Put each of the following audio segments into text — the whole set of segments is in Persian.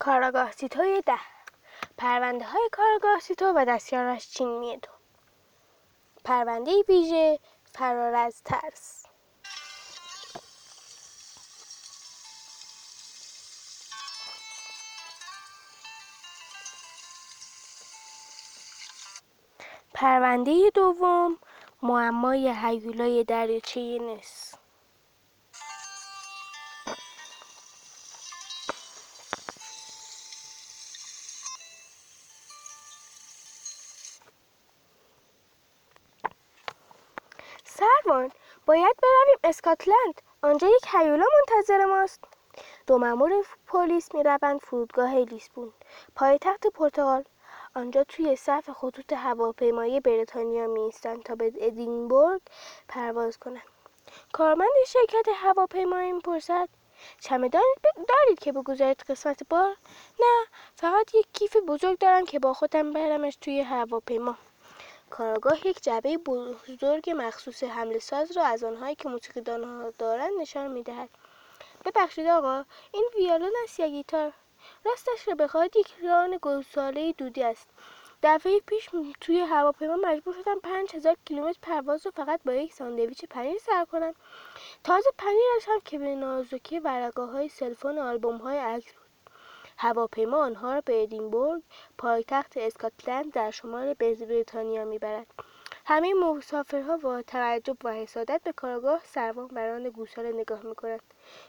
کاراگاه سیتوی ده. پرونده های کارگاه سیتو و دستیارش چینی دو پرونده ویژه فرار از ترس. پرونده دوم معمای هیولای دریاچه نس باید برویم اسکاتلند. آنجا یک هیولا منتظر ماست. دو مامور پلیس می‌روند فرودگاه لیسبون. پایتخت پرتغال. آنجا توی صف خطوط هواپیمایی بریتانیا میایستند تا به ادینبورگ پرواز کنند. کارمند شرکت هواپیمایی می‌پرسد چمدان دارید که بگذارید قسمت بار نه فقط یک کیف بزرگ دارم که با خودم برمش توی هواپیما. کارآگاه یک جعبه بزرگ مخصوص حمل ساز را از آنهایی که موسیقیدان ها دارند نشان می‌دهد. ببخشید آقا این ویولون است یا گیتار. راستش را بخواهید یک ران گوساله دودی است. دفعه پیش توی هواپیما مجبور شدم پنج هزار کیلومتر پرواز رو فقط با یک ساندویچ پنیر سر کنم. تازه پنیرش هم که به نازکی ورقه های سلفون آلبوم های عکس هواپیما آنها را به ادینبورگ پایتخت اسکاتلند در شمال بریتانیا می‌برد. همه مسافرها با تعجب و حسادت به کارگاه سروان بران گوساله نگاه می‌کنند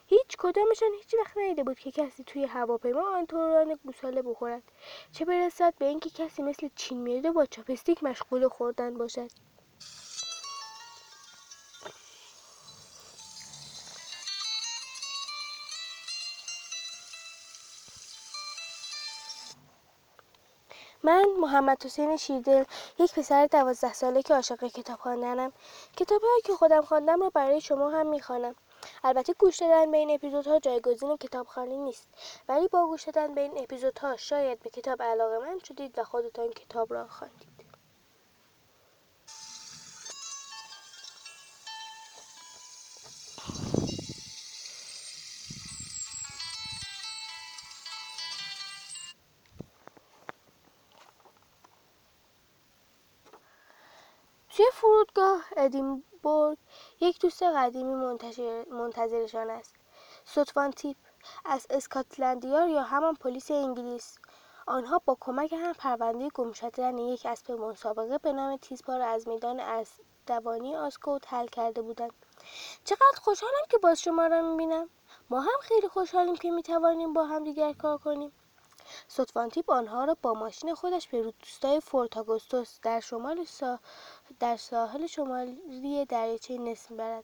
هیچ کدامشان هیچ وقت ندیده بود که کسی توی هواپیما آنطوران گوساله بخورد. چه برسد به اینکه کسی مثل چین میرده با چاپستیک مشغول خوردن باشد. من محمد حسین شیردل یک پسر دوازده ساله که عاشق کتاب خواندنم. کتابهایی که خودم خواندم را برای شما هم می‌خوانم. البته گوش دادن به این اپیزودها جایگزین کتابخوانی نیست. ولی با گوش دادن به این اپیزودها شاید به کتاب علاقه من شدید و خودتان کتاب را خواندید. ادینبورگ یک دوست قدیمی منتظرشان است. سوتوان تیپ از اسکاتلندیار یا همان پلیس انگلیس. آنها با کمک هم پرونده گم شدن یک اسب مسابقه به نام تیزپا از میدان از دوانی آسکوت حل کرده بودند. چقدر خوشحالم که باز شما را می‌بینم. ما هم خیلی خوشحالیم که می‌توانیم با هم دیگر کار کنیم. سوتوانتیپ آنها را با ماشین خودش به روستای فورت آگوستوس در شمال سا... در ساحل شمالی دریاچه نس می‌برد.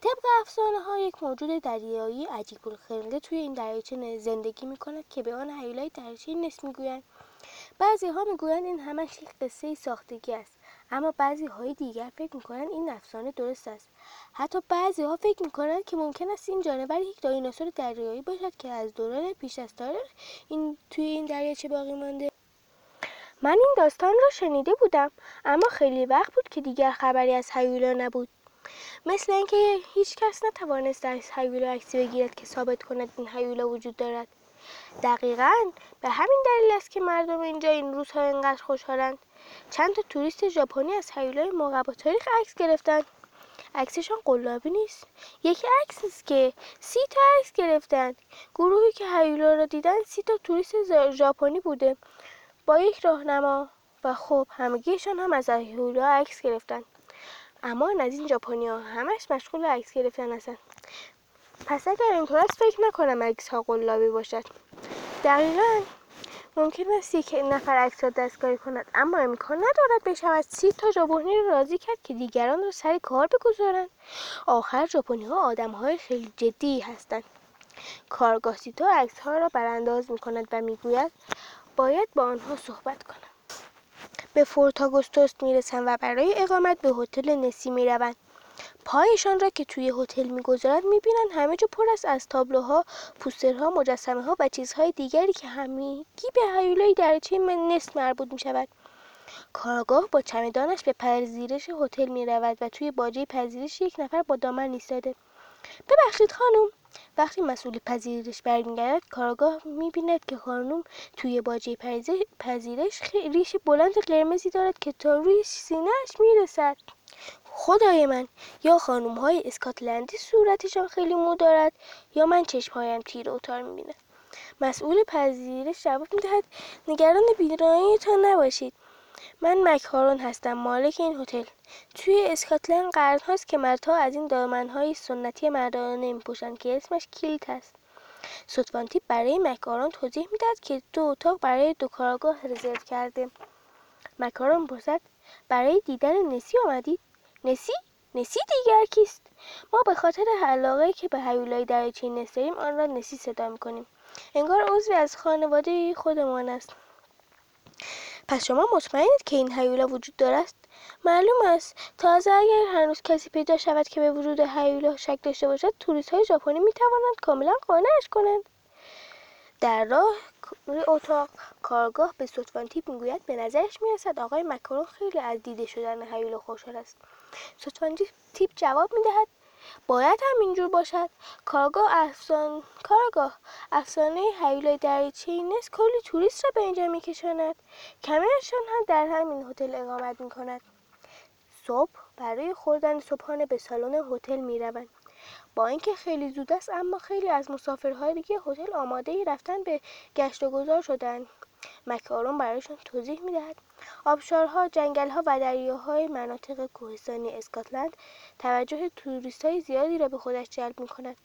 طبق افسانه ها یک موجود دریایی عجیب الخلقه توی این دریاچه زندگی می کند که به آن حیولای دریاچه نس می‌گویند. بعضی ها می‌گویند این همش یک قصه ساختگی است اما بعضی های دیگر فکر می‌کنند این افسانه درست است. حتی بعضی ها فکر می‌کنند که ممکن است این جانور یک دایناسور دریایی باشد که از دوران پیش از تاریخ این توی این دریاچه باقی مانده. من این داستان را شنیده بودم اما خیلی وقت بود که دیگر خبری از هیولا نبود. مثل اینکه هیچ کس نتوانست از هیولا عکسی بگیرد که ثابت کند این هیولا وجود دارد. دقیقا به همین دلیل است که مردم اینجا این روزها اینقدر خوشحالند. چند تا توریست ژاپنی از هیولای ما تاریخ عکس گرفتن عکسشان قلابی نیست. یکی عکس است که سی تا عکس گرفتند گروهی که هیولا را دیدن سی تا توریست ژاپنی بوده. با یک راهنما و خب همگیشان هم از هیولا عکس گرفتن. اما از این ژاپنی ها همش مشغول عکس گرفتن هستند پس اگر اینطور است فکر نکنم عکس ها قلابی باشد. دقیقا ممکن است یک نفر عکس را دستکاری کند اما امکان ندارد بشود. سی تا ژاپنی را راضی کرد که دیگران را سر کار بگذارند. آخر ژاپنی ها خیلی جدی هستند. کارگاه سیتو عکس ها را برانداز می کند و می‌گوید باید با آنها صحبت کنم. به فورت آگوستوس می‌رسند و برای اقامت به هتل نسی می‌روند. پایشان را که توی هتل می‌گذارند می‌بینند همه جا پر است از تابلوها پوسترها مجسمه ها و چیزهای دیگری که همگی به هیولای درچه نصف مربوط می‌شود. کارگاه با چمدانش به پذیرش هتل می رود و توی باجه پذیرش یک نفر با دامن ایستاده. ببخشید خانم. وقتی مسئول پذیرش برمیگردد کارگاه می‌بیند که خانم توی باجه پذیرش ریش بلند قرمزی دارد که تا روی سینهش می‌رسد. خدای من یا خانم های اسکاتلندی صورتشان خیلی مو دارد یا من چشمهایم تیر اوتار می‌بینم. مسئول پذیرش جواب می‌دهد نگران بیراییتان نباشید. من مکهارون هستم مالک این هتل. توی اسکاتلند قرن هاست که مردها از این دامنهای سنتی مردانه میپوشند که اسمش کیلت است سوتوانتی برای مکارون توضیح می‌دهد که دو اتاق برای دو کارگاه رزرو کرده. مکارون پرسد برای دیدن نسی آمدید. نسی نسی دیگر کیست؟ ما به خاطر علاقه که به هیولای دریاچه نس داریم آن را نسی صدا می‌کنیم. انگار عضوی از خانواده خودمان است. پس شما مطمئنید که این هیولا وجود دارد؟ معلوم است. تازه اگر هنوز کسی پیدا شود که به وجود هیولا شک داشته باشد توریست های ژاپنی می توانند کاملا قانعش کنند. در راه اتاق کارگاه به سطفان تیپ می‌گوید به نظرش می‌رسد آقای مکارون خیلی از دیده شدن هیولا خوشحال است. سطفان تیپ جواب می‌دهد. باید هم اینجور باشد. کارگاه افسان کارگاه افسانه حیولای دریاچه اینس کلی توریست را به اینجا میکشاند. کمرشان هم در همین هتل اقامت می‌کند. صبح برای خوردن صبحانه به سالن هتل می‌روند. با اینکه خیلی زود است اما خیلی از مسافرهای دیگه هتل آماده رفتن به گشت و گذار شدند. مکارون برایشان توضیح می‌دهد. آبشارها جنگلها و دریاهای مناطق کوهستانی اسکاتلند توجه های زیادی را به خودش جلب می‌کند.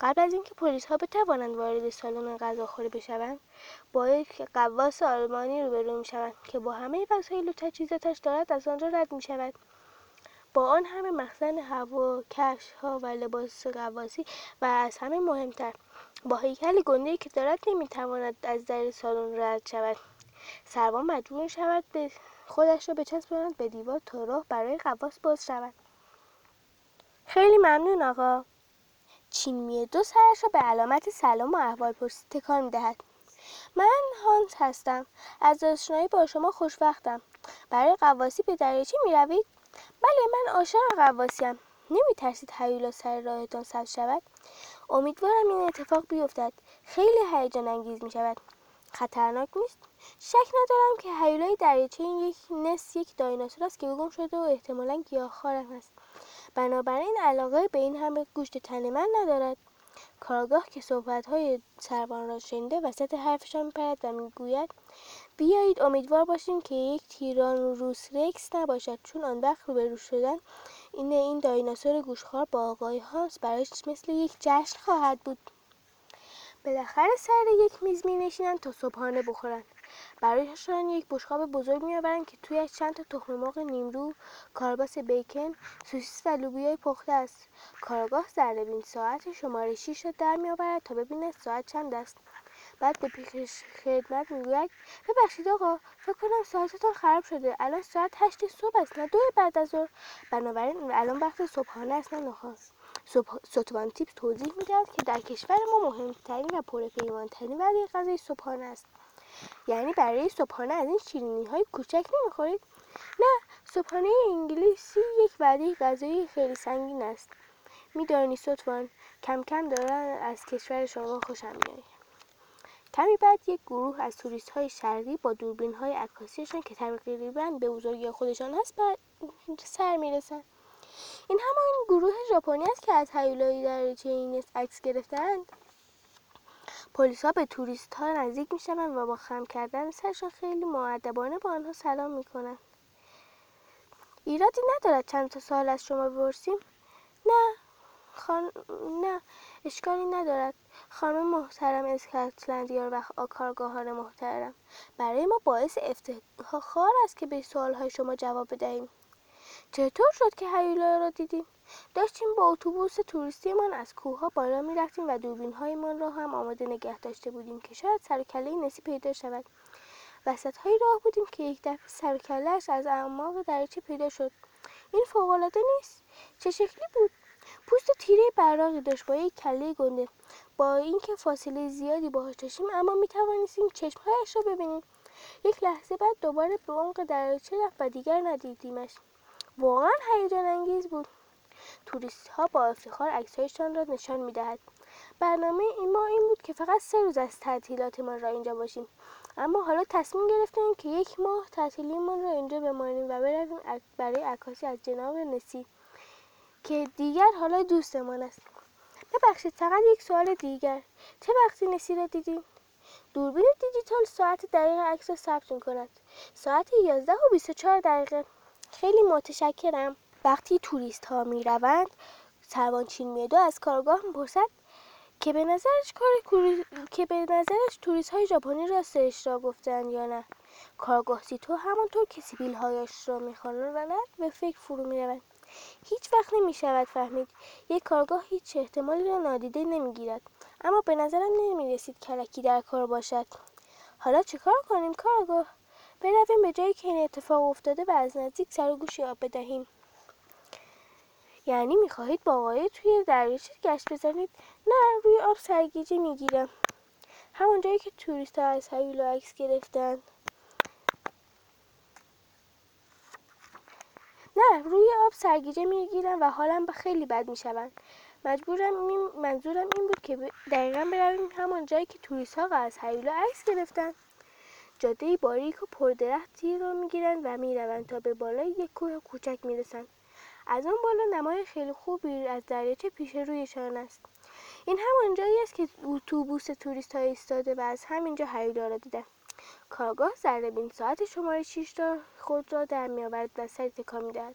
قبل از اینکه پلیس ها بتوانند وارد سالن غذاخوری بشوند با یک قواس آلمانی روبرو می‌شوند که با همه وسایل و تجهیزاتش دارد از آنجا رد می‌شود. با آن همه مخزن هوا کفش ها و لباس قواسی و از همه مهمتر با هیکل گنده که دارد نمی‌تواند از در سالن رد شود. سروان مجبور شود به خودش را بچسباند به دیوار تا راه برای قواس باز شود. خیلی ممنون آقا. چین دو سرش را به علامت سلام و احوال پرسی تکان می‌دهد. من هانس هستم. از آشنایی با شما خوشوقتم برای قواسی به دریاچه می‌روید؟ بله من عاشق قواسیم نمیترسید هیولا سر راهتان سبز شود؟ امیدوارم این اتفاق بیفتد. خیلی هیجان انگیز می شود خطرناک نیست. شک ندارم که هیولای دریاچه این یک نس یک دایناسور است که گم شده و احتمالا گیاهخوارم است. بنابراین علاقه به این همه گوشت تن من ندارد. کارگاه که های سربان را شنیده وسط حرفشان میپرد و می‌گوید بیایید امیدوار باشیم که یک تیران روس رکس نباشد چون آن وقت روبرو شدن این این دایناسور گوشخوار با آقای هانس برایش مثل یک جشن خواهد بود. بالاخره سر یک میز می نشینند تا صبحانه بخورند. برایشان یک بشقاب بزرگ میآورند که تویش چند تا تخم مرغ نیمرو کارباس بیکن سوسیس و لوبیای پخته است. کارگاه بین ساعت شماره 6 را در میآورد تا ببیند ساعت چند است. بعد به پیش خدمت می‌گوید ببخشید آقا فکر کنم ساعتتان خراب شده الان ساعت هشت صبح است نه دو بعد از ظهر. بنابراین الان وقت صبحانه است نه نخواست ستوان تیپ توضیح می‌دهد که در کشور ما مهمترین و پرپیمانترین وعده غذای صبحانه است. یعنی برای صبحانه از این شیرینی های کوچک نمی‌خورید؟ نه صبحانه انگلیسی یک وعده غذایی خیلی سنگین است. میدانی ستوان کم کم دارن از کشور شما خوشم میآید. کمی بعد یک گروه از توریست های شرقی با دوربین های عکاسیشان که تقریبا به بزرگی خودشان هست سر می‌رسند این همان گروه ژاپنی است که از هیولای دریاچه اینس عکس گرفتند پلیس ها به توریست ها نزدیک می شوند و با خم کردن سرشان خیلی معدبانه با آنها سلام می کنند ایرادی ندارد چند تا سال از شما بپرسیم. نه خان... نه اشکالی ندارد. خانم محترم اسکاتلندیار و کارگاهان محترم. برای ما باعث افتخار است که به سوالهای شما جواب بدهیم. چطور شد که هیولا را دیدیم؟ داشتیم با اتوبوس توریستیمان از کوهها بالا می‌رفتیم و دوربینهایمان را هم آماده نگه داشته بودیم که شاید سر کله نسی پیدا شود. وسط های راه بودیم که یک دفعه سر از اعماق دریچه پیدا شد. این فوقالعاده نیست. چه شکلی بود؟ پوست تیره براقی داشت با یک کله گنده. با اینکه فاصله زیادی باهاش داشتیم اما می توانستیم چشمهایش را ببینیم. یک لحظه بعد دوباره به عمق دریاچه رفت و دیگر ندیدیمش. واقعا هیجان انگیز بود. توریست ها با افتخار عکسهایشان را نشان می‌دهد. برنامه این ما این بود که فقط سه روز از تعطیلاتمان را اینجا باشیم. اما حالا تصمیم گرفتیم که یک ماه تعطیلیمان را اینجا بمانیم و برویم برای عکاسی از جناب نسی که دیگر حالا دوستمان است. ببخشید فقط یک سوال دیگر. چه وقتی نسی را دیدین دوربین دیجیتال ساعت دقیق عکس را ثبت کند ساعت 11 و 24 دقیقه. خیلی متشکرم. وقتی توریست ها می روند سروانچین میدو از کارگاه می‌پرسد که به نظرش کار که به نظرش توریست های ژاپنی راستش را گفتن یا نه. کارگاه تو همانطور که سیبیل هایش را می‌خوانند به فکر فرو می‌روند. هیچ وقت نمی شود فهمید. یک کارگاه هیچ احتمالی را نادیده نمی‌گیرد. اما به نظرم نمی رسید کلکی در کار باشد. حالا چیکار کنیم کارگاه؟ برویم به جایی که این اتفاق افتاده و از نزدیک سر و گوشی آب بدهیم. یعنی می‌خواهید با آقای توی دریاچه گشت بزنید؟ نه روی آب سرگیجه می‌گیرم. همون جایی که توریست ها از هیولا عکس گرفتن. نه روی آب سرگیجه می‌گیرم و حالم خیلی بد می‌شوند مجبورم این منظورم این بود که دقیقا برویم همان جایی که توریست ها از هیولا عکس گرفتن. جاده باریک و پردرختی را می‌گیرند و می‌روند تا به بالای یک کوه کوچک می‌رسند. از آن بالا نمای خیلی خوبی از دریاچه پیش رویشان است. این همان جایی است که اتوبوس توریست ها ایستاده و از همینجا هیولا را دیدن کارگاه بین ساعت شماره 6 را خود را در میآورد و سری تکان می‌دهد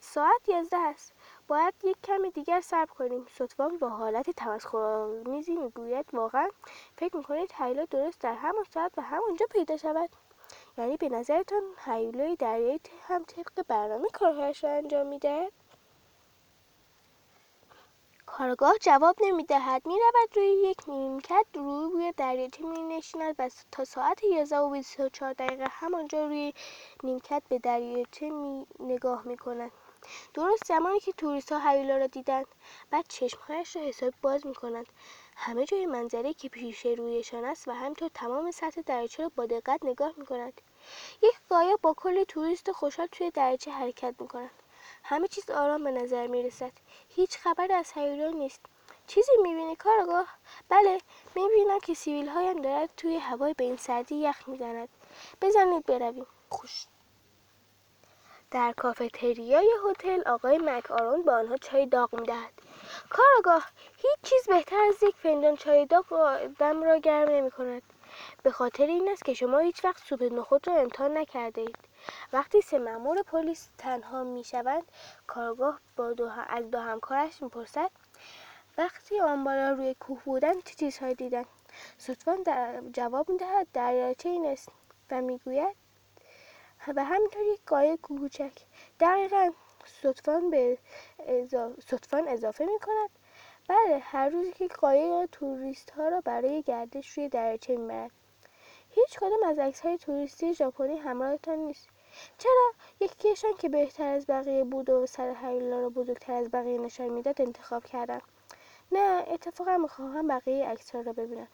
ساعت یازده است. باید یک کمی دیگر صبر کنیم. سطفان با حالت تمسخرآمیزی می‌گوید واقعا فکر می‌کنید هیولا درست در همان ساعت و همانجا پیدا شود؟ یعنی به نظرتان هیولای دریایی هم طبق برنامه کارهایش را انجام می‌دهد؟ کارگاه جواب نمی‌دهد. می‌رود روی یک نیمکت روی دریاچه مینشیند و تا ساعت یازده و بیست و چهار دقیقه همانجا روی نیمکت به دریاچه می نگاه می‌کند. درست زمانی که توریست ها هیولا را دیدند بعد چشمهایش را حساب باز می‌کنند. همه جای منظره که پیش رویشان است و همینطور تمام سطح دریاچه را با دقت نگاه می‌کنند یک قایق با کلی توریست خوشحال توی دریاچه حرکت می‌کنند همه چیز آرام به نظر می‌رسد. هیچ خبر از هیولا نیست. چیزی می‌بینی کارگاه؟ بله می‌بینم که سیویل هایم دارد توی هوای به این سردی یخ می‌زند. بزنید برویم. خوش. در کافتریای هتل آقای مک آرون به آنها چای داغ می‌دهد. کارگاه هیچ چیز بهتر از یک فنجان چای داغ دم را گرم نمی کند به خاطر این است که شما هیچ وقت سوپ نخود را امتحان نکرده اید. وقتی سه مأمور پلیس تنها می‌شوند کارگاه با دو از دو همکارش می‌پرسد وقتی آن بالا روی کوه بودن چه چیزهایی دیدن صدفان در جواب می‌دهد دریاچه این است. و می‌گوید و همینطور یک قایق کوچک. دقیقا. صدفان به اضافه, اضافه می کند بله هر روز که قایق توریست ها را برای گردش روی دریاچه می‌برد هیچ کدام از عکس های توریستی ژاپنی همراهتان نیست. چرا یکیشان که بهتر از بقیه بود و سر هیولا را بزرگتر از بقیه نشان می‌داد انتخاب کردم نه اتفاقا می‌خواهم بقیه عکس ها را ببینم.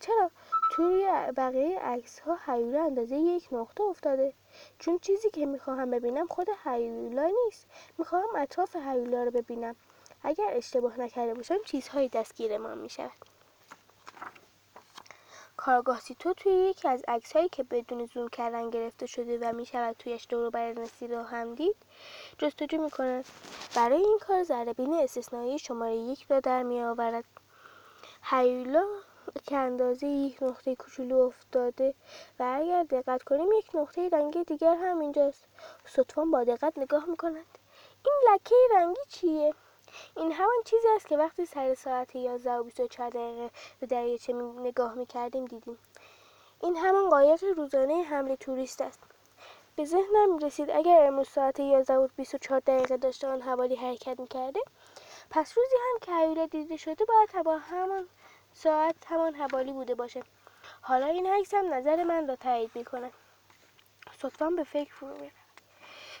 چرا؟ توی بقیه عکس ها هیولا اندازه یک نقطه افتاده. چون چیزی که می‌خواهم ببینم خود هیولا نیست. می‌خواهم اطراف هیولا رو ببینم. اگر اشتباه نکرده باشم چیزهایی دستگیرمان می‌شود. کارگاه تو توی یکی از هایی که بدون زوم کردن گرفته شده و می شود تویش دورو بر نسی رو هم دید جستجو می کند برای این کار ذره استثنایی شماره یک را در می آورد هیولا که اندازه یک نقطه کوچولو افتاده و اگر دقت کنیم یک نقطه رنگی دیگر هم اینجاست. صدفان با دقت نگاه می‌کند. این لکه رنگی چیه؟ این همان چیزی است که وقتی سر ساعت 11 و 24 دقیقه به دریاچه نگاه می‌کردیم دیدیم. این همان قایق روزانه حمل توریست است. به ذهنم رسید اگر امروز ساعت 11 و 24 دقیقه داشته آن حوالی حرکت می‌کرده پس روزی هم که هیولا دیده شده باید با همان ساعت همان حوالی بوده باشه. حالا این عکس هم نظر من را تایید می‌کنه صدفا به فکر فرو میره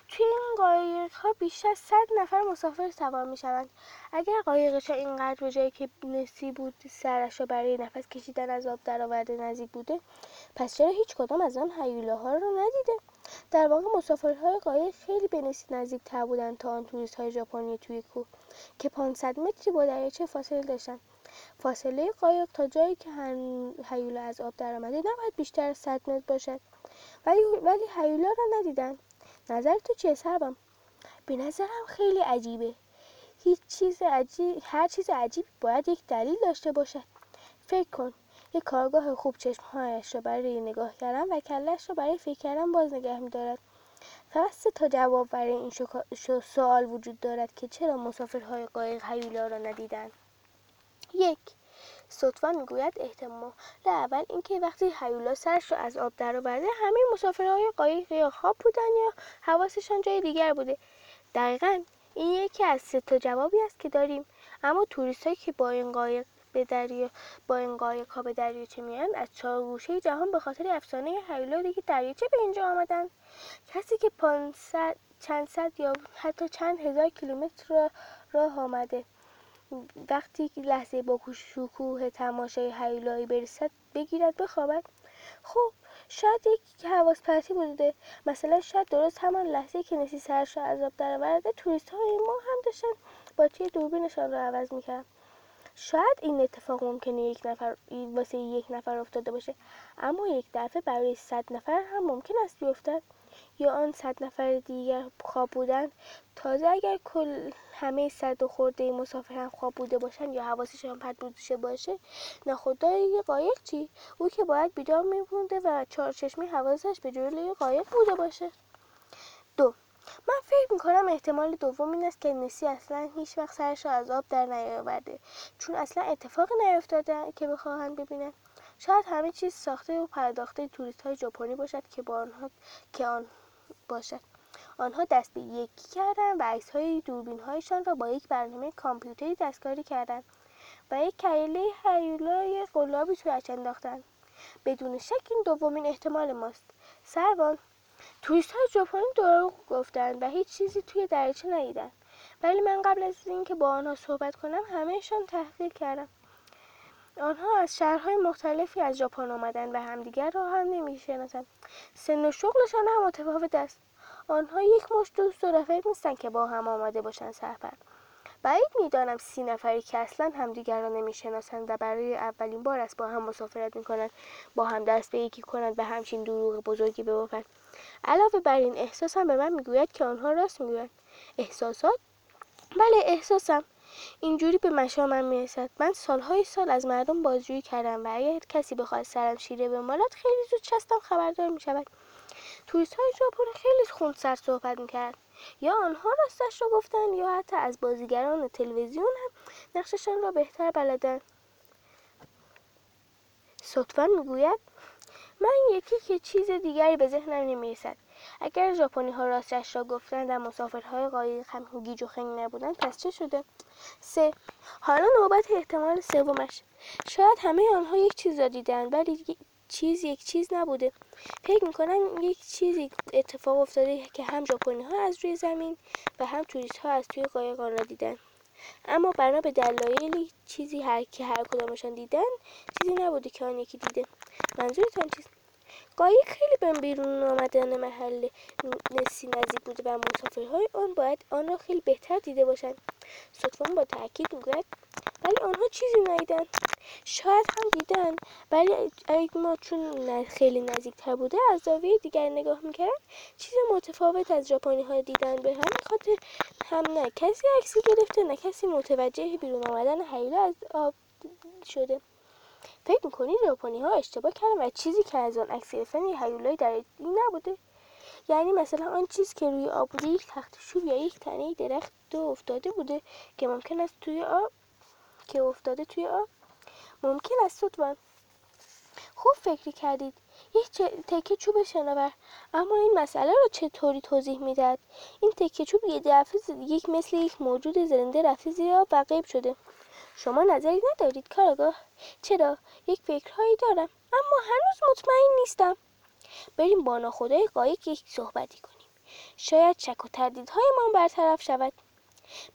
توی این قایق ها بیش از صد نفر مسافر سوار می شوند اگر قایقش اینقدر به جایی که نسی بود سرش را برای نفس کشیدن از آب درآورده نزدیک بوده پس چرا هیچ کدام از آن هیولاها را ندیده؟ در واقع مسافرهای قایق خیلی به نزدیکتر بودند تا آن توریست های ژاپنی توی کوه که 500 متری با دریاچه فاصله داشتند. فاصله قایق تا جایی که هیولا از آب درآمده نباید بیشتر از 100 متر باشد. ولی ولی هیولا را ندیدند. نظر تو چیه سربم؟ به نظرم خیلی عجیبه. هیچ چیز عجیب هر چیز عجیب باید یک دلیل داشته باشد فکر کن یک کارگاه خوب چشمهایش را برای نگاه کردن و کلش را برای فکر کردن باز نگه میدارد. فقط سه تا جواب برای این سوال وجود دارد که چرا مسافرهای قایق هیولا را ندیدند یک صدفان می‌گوید احتمال اول اینکه وقتی هیولا سرش را از آب درآورده همه مسافرهای قایق یا خواب بودن یا حواسشان جای دیگر بوده. دقیقا این یکی از سه تا جوابی است که داریم. اما توریست که با این قایق به دریا با این قایق ها به دریاچه میان از چهار گوشه جهان به خاطر افسانه هیولا دیگه دریاچه به اینجا آمدن؟ کسی که پانصد چند صد یا حتی چند هزار کیلومتر راه آمده. وقتی لحظه با شکوه تماشای هیولایی برسد بگیرد بخوابد خب شاید یک حواس پرتی بوده. مثلا شاید درست همان لحظه که نسی سرش را از آب درآورده توریست های ما هم داشتن باچه دوربینشان را عوض می‌کرد شاید این اتفاق ممکنه یک نفر واسه یک نفر افتاده باشه اما یک دفعه برای صد نفر هم ممکن است بیفتد. یا آن صد نفر دیگر خواب بودن تازه اگر کل همه صد و خورده مسافر هم خواب بوده باشن یا حواسشان پرت بوده باشه نخدای قایق چی؟ او که باید بیدار میبونده و چهارچشمی حواسش به جلوی قایق بوده باشه. دو من فکر می‌کنم احتمال دوم این است که نسی اصلا هیچ وقت سرش را از آب در نیاورده چون اصلا اتفاقی نیفتاده که بخواهند ببینن شاید همه چیز ساخته و پرداخته توریست های ژاپنی باشد که با آنها که آن باشد آنها دست به یکی کردند و عکس های دوربین هایشان را با یک برنامه کامپیوتری دستکاری کردند و یک کیله هیولای قلابی تویش انداختند. بدون شک این دومین احتمال ماست. سربان توریست های ژاپنی دروغ گفتند و هیچ چیزی توی دریاچه ندیدند. ولی من قبل از اینکه با آنها صحبت کنم همهشان تحقیق کردم. آنها از شهرهای مختلفی از ژاپن آمدند و همدیگر را هم نمی‌شناسند. سن و شغلشان هم متفاوت است. آنها یک مش دوست و رفیق نیستند که با هم آمده باشند سفر بعید می‌دانم سی نفری که اصلا همدیگر را نمی‌شناسند و برای اولین بار است با هم مسافرت می‌کنند با هم دست به یکی کنند و همچین دروغ بزرگی ببافند علاوه بر این احساسم به من می‌گوید که آنها راست می‌گویند. احساسات؟ بله احساسم. اینجوری به مشامم می‌رسد. من سالهای سال از مردم بازجویی کردم و اگر کسی بخواد سرم شیره بمالد خیلی زود چستم خبردار می‌شود. توریست های ژاپن خیلی سر صحبت می‌کرد یا آنها راستش را گفتند یا حتی از بازیگران تلویزیون هم نقششان را بهتر بلدن. صدفا می‌گوید من یکی که چیز دیگری به ذهنم نمی‌رسد. اگر ژاپنی ها راستش را گفتند و مسافرهای قایق هم گیج و خنگ نبودند پس چه شده؟ سه. حالا نوبت احتمال سومش. شاید همه آنها یک چیز را دیدند ولی چیز یک چیز نبوده. فکر می‌کنم یک چیزی اتفاق افتاده که هم ژاپنی ها از روی زمین و هم توریست ها از توی قایق آن را دیدن اما بنا به دلایلی چیزی هر که هر کدامشان دیدن چیزی نبوده که آن یکی دیده. منظورتان چیست؟ قایق خیلی به بیرون آمدن محل نسی نزدیک بوده و مسافرهای آن باید آن را خیلی بهتر دیده باشند. صدفان با تاکید می‌گوید ولی آنها چیزی ندیدن شاید هم دیدن ولی اگه ما چون خیلی نزدیکتر بوده از زاویه دیگر نگاه می‌کردن چیز متفاوت از ژاپنی ها دیدن به همین خاطر هم نه. کسی عکسی گرفته نه کسی متوجه بیرون آمدن حیله از آب شده. فکر می‌کنی ژاپنی ها اشتباه کردن و چیزی که از آن عکس گرفتن یه هیولای در این نبوده؟ یعنی مثلا آن چیز که روی آب بوده یک تخت یا یک تنه درخت دو افتاده بوده که ممکن است توی آب که افتاده توی آب؟ ممکن است صدفان خوب فکر کردید. یک تکه چوب شناور. اما این مسئله رو چطوری توضیح می‌داد این تکه چوب یه دفعه یک مثل یک موجود زنده رفته زیر و غیب شده. شما نظری ندارید کارگاه چرا؟ یک فکرهایی دارم اما هنوز مطمئن نیستم. بریم با ناخدای قایق یک صحبتی کنیم. شاید شک و تردیدهایمان برطرف شود.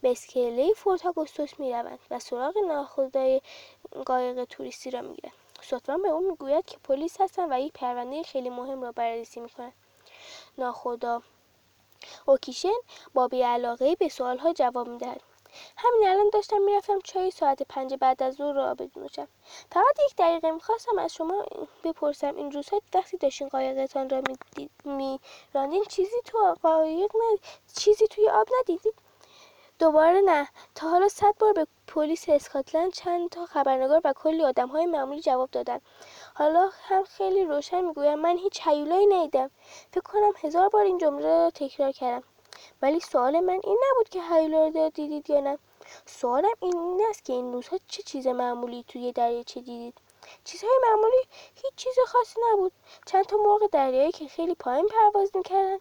به اسکله فورت آگوستوس می‌روند و سراغ ناخدای قایق توریستی را می‌گیرند. صدفا به او می‌گوید که پلیس هستند و یک پرونده خیلی مهم را بررسی می‌کنند. ناخدا اوکیشن با بیعلاقه به سوالها جواب می‌دهد. همین الان داشتم می‌رفتم چای ساعت پنج بعد از ظهر را بنوشم فقط یک دقیقه می‌خواستم از شما بپرسم این روزها وقتی داشتین قایقتان را میراندین چیزی تو قایق چیزی توی آب ندیدید دوباره نه. تا حالا صد بار به پلیس اسکاتلند چند تا خبرنگار و کلی آدم های معمولی جواب دادن. حالا هم خیلی روشن می‌گویم من هیچ حیولایی ندیدم. فکر کنم هزار بار این جمله را تکرار کردم. ولی سوال من این نبود که هیولا رو دیدید یا نه. سوالم این است که این روزها چه چیز معمولی توی دریاچه دیدید؟ چیزهای معمولی هیچ چیز خاصی نبود. چند تا مرغ دریایی که خیلی پایین پرواز می‌کردن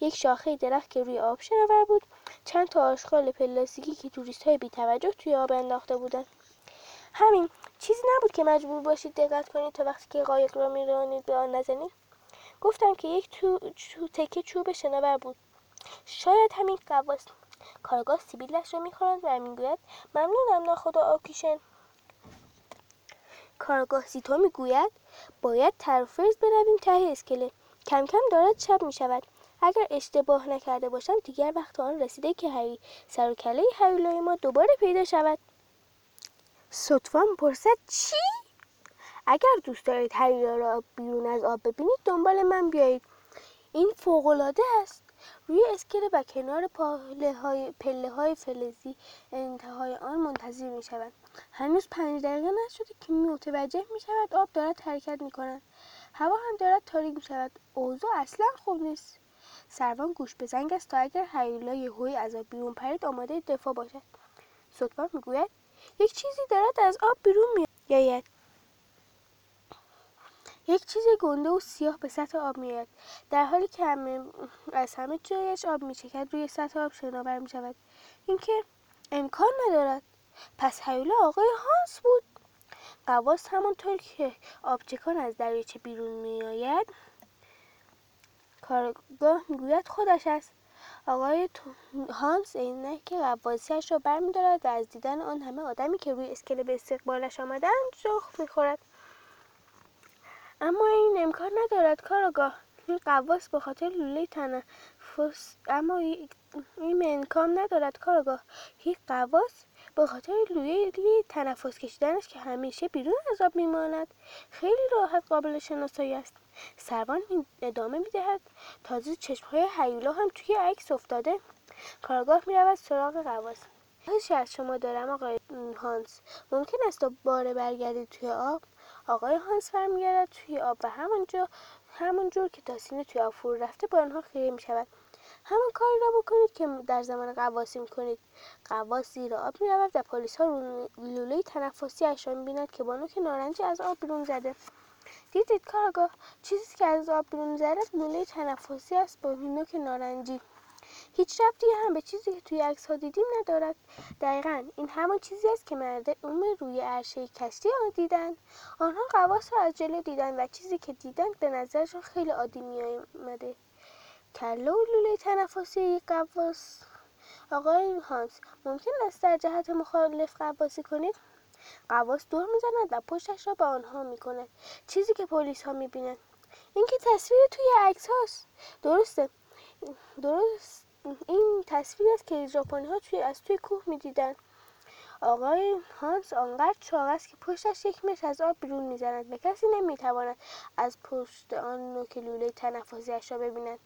یک شاخه درخت که روی آب شناور بود چند تا آشغال پلاستیکی که توریست های بیتوجه توی آب انداخته بودن. همین چیزی نبود که مجبور باشید دقت کنید تا وقتی که قایق را میرانید به آن نزنید؟ گفتم که یک تو, تکه چوب شناور بود. شاید همین قواس کارگاه سیبیلش را می‌خورد و می‌گوید ممنونم ناخدا آکیشن. کارگاه سیتو می‌گوید باید ترفرز برویم ته اسکله. کم کم دارد شب می‌شود. اگر اشتباه نکرده باشم دیگر وقت آن رسیده که هری سر و ما دوباره پیدا شود. صدفان پرسد چی؟ اگر دوست دارید هری را بیرون از آب ببینید دنبال من بیایید. این فوقالعاده است. روی اسکله و کنار پله های, پله های فلزی انتهای آن منتظر می شود هنوز پنج دقیقه نشده که متوجه می شود آب دارد حرکت می کند هوا هم دارد تاریک می شود اوضاع اصلا خوب نیست. سروان گوش به زنگ است تا اگر هیولا یهویی از آب بیرون پرید آماده دفاع باشد. می می‌گوید یک چیزی دارد از آب بیرون میآید. یک چیز گنده و سیاه به سطح آب میآید. در حالی که همه از همه جایش آب میچکد روی سطح آب شناور می‌شود. اینکه امکان ندارد. پس هیولا آقای هانس بود. قواس همانطور که آبچکان از دریاچه بیرون میآید کارگاه می‌گوید خودش است. آقای هانس عینک قواسیاش را برمیدارد و از دیدن آن همه آدمی که روی اسکله به استقبالش آمدند جخ می‌خورد. اما این امکان ندارد کارگاه این قواس به خاطر لوله تنفس اما این امکان ندارد کارگاه یک قواس به خاطر لوله تنفس کشیدنش که همیشه بیرون از آب میماند. خیلی راحت قابل شناسایی است. سروان ادامه می‌دهد. تازه چشمهای حیولا هم توی عکس افتاده. کارگاه می‌رود سراغ قواس هیچی از شما دارم آقای هانس. ممکن است تا باره برگردید توی آب؟ آقای هانس برمیگردد توی آب و همونجا همونجور که تاسینه توی آب فرو رفته با آنها خیره می شود همون کاری را بکنید که در زمان قواسی می‌کنید. قواس زیر آب می‌رود و پلیس ها لوله تنفسی اشان بیند که بانو که نارنجی از آب بیرون زده. دیدید کارگاه؟ چیزی که از آب بیرون زده لوله تنفسی است با نوک نارنجی. هیچ ربطی هم به چیزی که توی عکس ها دیدیم ندارد. دقیقا این همون چیزی است که مرد اوم روی عرشه کشتی آن دیدن. آنها قواس را از جلو دیدن و چیزی که دیدن به نظرشون خیلی عادی می آمده کله و لوله تنفسی یک قواس. آقای هانس ممکن است در جهت مخالف قواسی کنید؟ قواس دور می‌زند و پشتش را به آنها می‌کند. چیزی که پلیس ها می‌بینند. این که تصویر توی عکس هاست. درسته. درست. این تصویر است که ژاپنی ها توی از توی کوه می‌دیدند آقای هانس آنقدر چاق است که پشتش یک متر از آب بیرون می‌زند و کسی نمی‌تواند از پشت آن نوک لوله تنفسیاش را ببیند.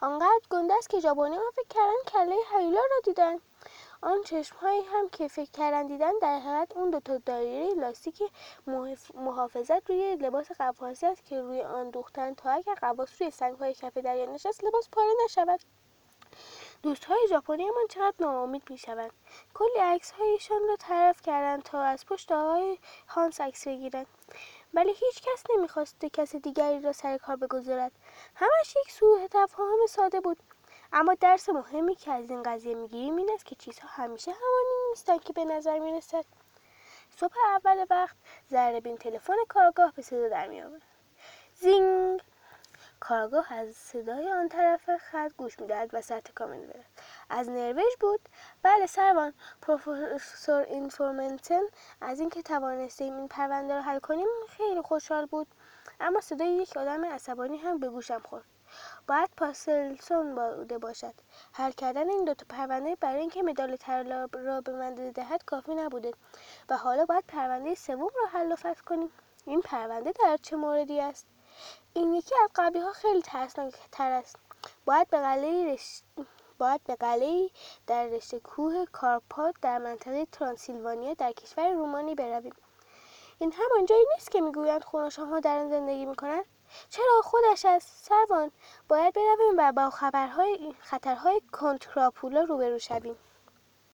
آنقدر گنده است که ژاپنی ها فکر کردن کله هیولا را دیدن. آن چشمهایی هم که فکر کردن دیدن در حقیقت اون دوتا دایره لاستیک محافظت روی لباس قواسی است که روی آن دوختن تا اگر قواس روی سنگهای کف دریا نشست لباس پاره نشود. دوستهای ژاپنی من چقدر ناامید می‌شوند. کلی عکس هایشان را طرف کردند تا از پشت آقای هانس عکس بگیرند ولی هیچ کس نمی‌خواست کس دیگری را سر کار بگذارد. همش یک سوء تفاهم ساده بود. اما درس مهمی که از این قضیه می‌گیریم این است که چیزها همیشه همانی نیستند که به نظر می‌رسد. صبح اول وقت بین تلفن کارگاه به صدا در میآورد. زینگ! کارگاه از صدای آن طرف خط گوش می‌دهد و سطح کامل برد از نروژ بود؟ بله سروان پروفسور اینفورمنتن از اینکه توانستیم این پرونده را حل کنیم خیلی خوشحال بود. اما صدای یک آدم عصبانی هم به گوشم خورد. باید پاسلسون بوده باشد. حل کردن این دوتا پرونده برای اینکه مدال طلا را به من دهد کافی نبوده و حالا باید پرونده سوم را حل و فصل کنیم. این پرونده در چه موردی است؟ این یکی از قبلی ها خیلی تر است. باید به قلعه باید به قلعه در رشته کوه کارپات در منطقه ترانسیلوانیا در کشور رومانی برویم. این همان جایی نیست که می‌گویند ها در آن زندگی می‌کنند. چرا خودش است سروان باید برویم و با خبرهای خطرهای کنتراپولا روبرو شویم؟